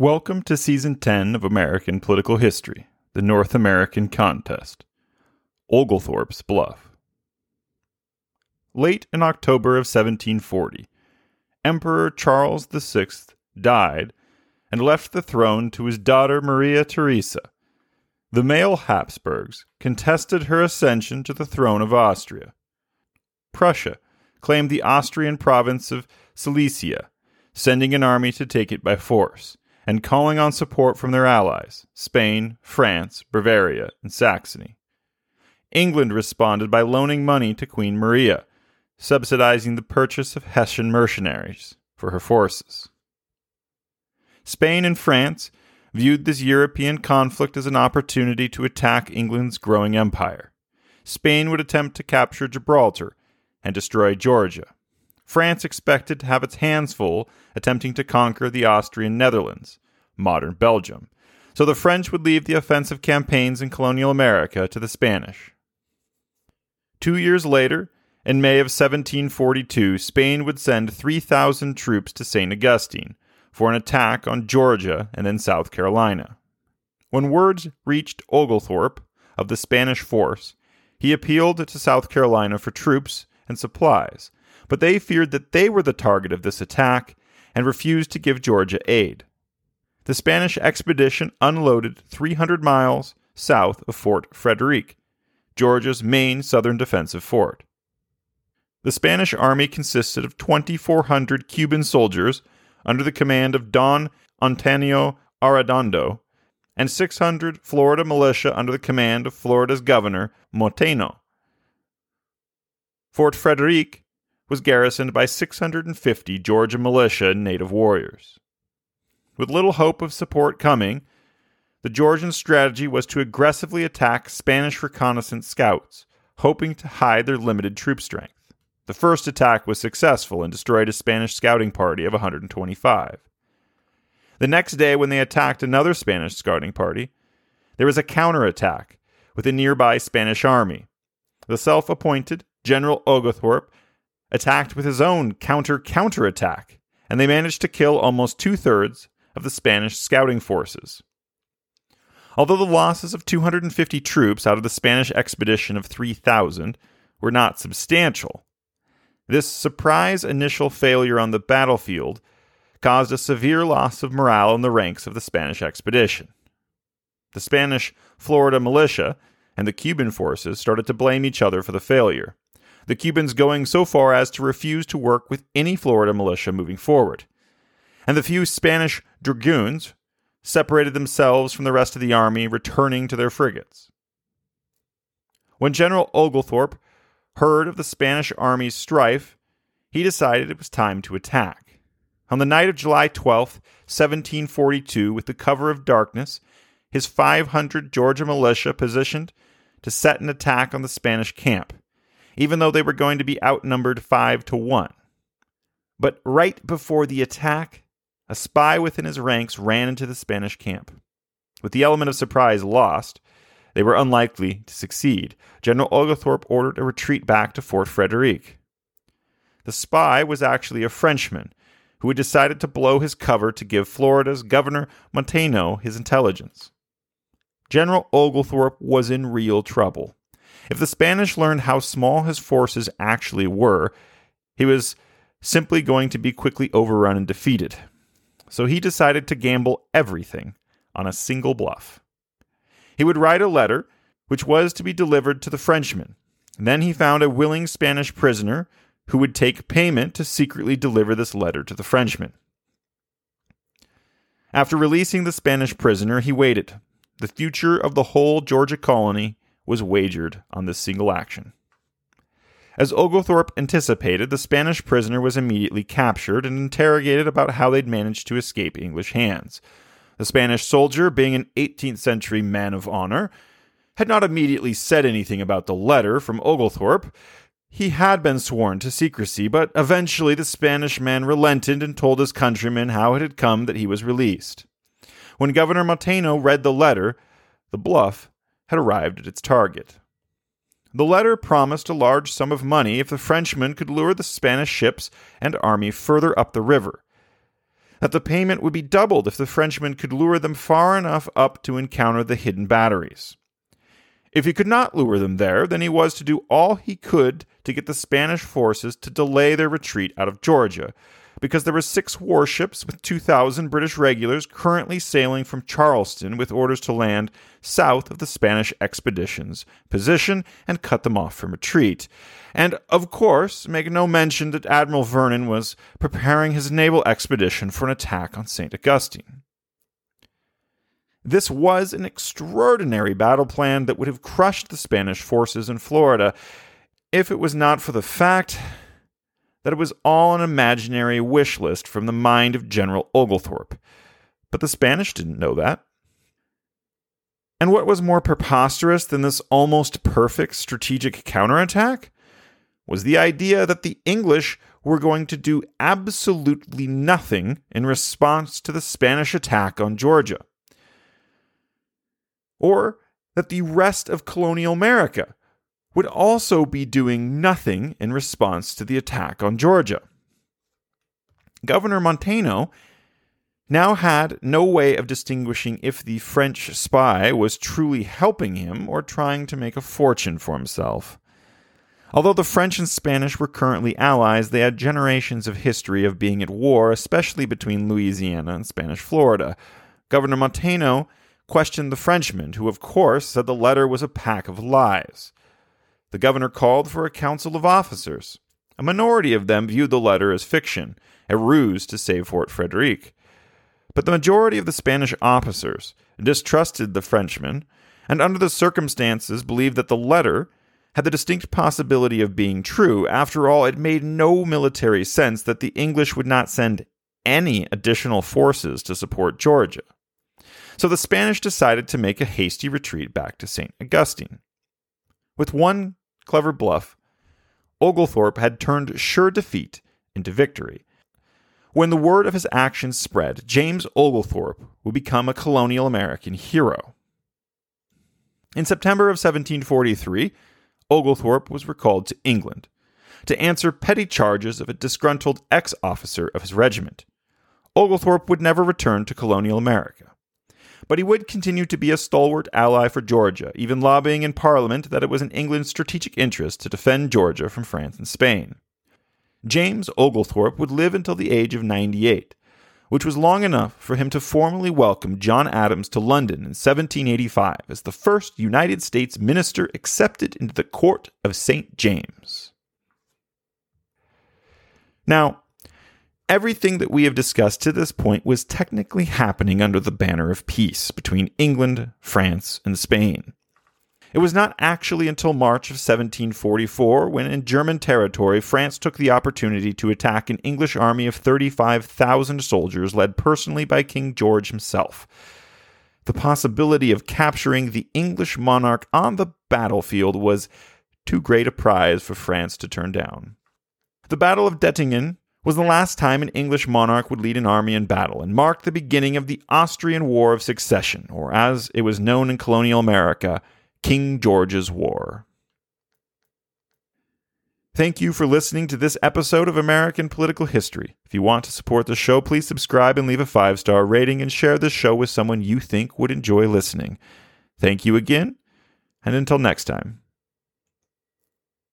Welcome to Season 10 of American Political History, the North American Contest. Oglethorpe's Bluff. Late in October of 1740, Emperor Charles VI died and left the throne to his daughter Maria Theresa. The male Habsburgs contested her ascension to the throne of Austria. Prussia claimed the Austrian province of Silesia, sending an army to take it by force and calling on support from their allies Spain, France, Bavaria, and Saxony. England responded by loaning money to Queen Maria, subsidizing the purchase of Hessian mercenaries for her forces. Spain and France viewed this European conflict as an opportunity to attack England's growing empire. Spain would attempt to capture Gibraltar and destroy Georgia. France expected to have its hands full attempting to conquer the Austrian Netherlands, modern Belgium, so the French would leave the offensive campaigns in colonial America to the Spanish. Two years later, in May of 1742, Spain would send 3,000 troops to St. Augustine for an attack on Georgia and then South Carolina. When words reached Oglethorpe of the Spanish force, he appealed to South Carolina for troops and supplies, but they feared that they were the target of this attack and refused to give Georgia aid. The Spanish expedition unloaded 300 miles south of Fort Frederick, Georgia's main southern defensive fort. The Spanish army consisted of 2,400 Cuban soldiers under the command of Don Antonio Arredondo and 600 Florida militia under the command of Florida's governor, Montano. Fort Frederick was garrisoned by 650 Georgia militia and native warriors. With little hope of support coming, the Georgian strategy was to aggressively attack Spanish reconnaissance scouts, hoping to hide their limited troop strength. The first attack was successful and destroyed a Spanish scouting party of 125. The next day, when they attacked another Spanish scouting party, there was a counterattack with a nearby Spanish army. The self appointed General Oglethorpe attacked with his own counter counterattack, and they managed to kill almost two thirds of the Spanish scouting forces. Although the losses of 250 troops out of the Spanish expedition of 3,000 were not substantial, this surprise initial failure on the battlefield caused a severe loss of morale in the ranks of the Spanish expedition. The Spanish Florida militia and the Cuban forces started to blame each other for the failure, the Cubans going so far as to refuse to work with any Florida militia moving forward. And the few Spanish dragoons separated themselves from the rest of the army, returning to their frigates. When General Oglethorpe heard of the Spanish army's strife, he decided it was time to attack. On the night of July 12, 1742, with the cover of darkness, his 500 Georgia militia positioned to set an attack on the Spanish camp even though they were going to be outnumbered 5 to 1. But right before the attack, a spy within his ranks ran into the Spanish camp. With the element of surprise lost, they were unlikely to succeed. General Oglethorpe ordered a retreat back to Fort Frederick. The spy was actually a Frenchman who had decided to blow his cover to give Florida's Governor Montano his intelligence. General Oglethorpe was in real trouble. If the Spanish learned how small his forces actually were, he was simply going to be quickly overrun and defeated. So he decided to gamble everything on a single bluff. He would write a letter, which was to be delivered to the Frenchman. Then he found a willing Spanish prisoner who would take payment to secretly deliver this letter to the Frenchman. After releasing the Spanish prisoner, he waited. The future of the whole Georgia colony was wagered on this single action. As Oglethorpe anticipated, the Spanish prisoner was immediately captured and interrogated about how they'd managed to escape English hands. The Spanish soldier, being an 18th century man of honor, had not immediately said anything about the letter from Oglethorpe. He had been sworn to secrecy, but eventually the Spanish man relented and told his countrymen how it had come that he was released. When Governor Montano read the letter, the bluff had arrived at its target. The letter promised a large sum of money if the Frenchmen could lure the Spanish ships and army further up the river. that the payment would be doubled if the Frenchmen could lure them far enough up to encounter the hidden batteries. If he could not lure them there, then he was to do all he could to get the Spanish forces to delay their retreat out of Georgia, because there were six warships with 2,000 British regulars currently sailing from Charleston with orders to land south of the Spanish expedition's position and cut them off from retreat. And, of course, make no mention that Admiral Vernon was preparing his naval expedition for an attack on St. Augustine. This was an extraordinary battle plan that would have crushed the Spanish forces in Florida if it was not for the fact that it was all an imaginary wish list from the mind of General Oglethorpe. But the Spanish didn't know that. And what was more preposterous than this almost perfect strategic counterattack was the idea that the English were going to do absolutely nothing in response to the Spanish attack on Georgia. Or that the rest of colonial America would also be doing nothing in response to the attack on Georgia. Governor Montano now had no way of distinguishing if the French spy was truly helping him or trying to make a fortune for himself. Although the French and Spanish were currently allies, they had generations of history of being at war, especially between Louisiana and Spanish Florida. Governor Montano questioned the Frenchman, who, of course, said the letter was a pack of lies. The governor called for a council of officers. A minority of them viewed the letter as fiction, a ruse to save Fort Frederick. But the majority of the Spanish officers distrusted the Frenchman, and under the circumstances believed that the letter had the distinct possibility of being true. After all, it made no military sense that the English would not send any additional forces to support Georgia. So the Spanish decided to make a hasty retreat back to St. Augustine. With one clever bluff, Oglethorpe had turned sure defeat into victory. When the word of his actions spread, James Oglethorpe would become a colonial American hero. In September of 1743, Oglethorpe was recalled to England to answer petty charges of a disgruntled ex officer of his regiment. Oglethorpe would never return to colonial America but he would continue to be a stalwart ally for Georgia, even lobbying in Parliament that it was in England's strategic interest to defend Georgia from France and Spain. James Oglethorpe would live until the age of 98, which was long enough for him to formally welcome John Adams to London in 1785 as the first United States minister accepted into the court of St. James. Now, Everything that we have discussed to this point was technically happening under the banner of peace between England, France, and Spain. It was not actually until March of 1744 when, in German territory, France took the opportunity to attack an English army of 35,000 soldiers led personally by King George himself. The possibility of capturing the English monarch on the battlefield was too great a prize for France to turn down. The Battle of Dettingen was the last time an English monarch would lead an army in battle and marked the beginning of the Austrian War of Succession, or as it was known in colonial America, King George's War. Thank you for listening to this episode of American Political History. If you want to support the show, please subscribe and leave a five star rating and share the show with someone you think would enjoy listening. Thank you again, and until next time.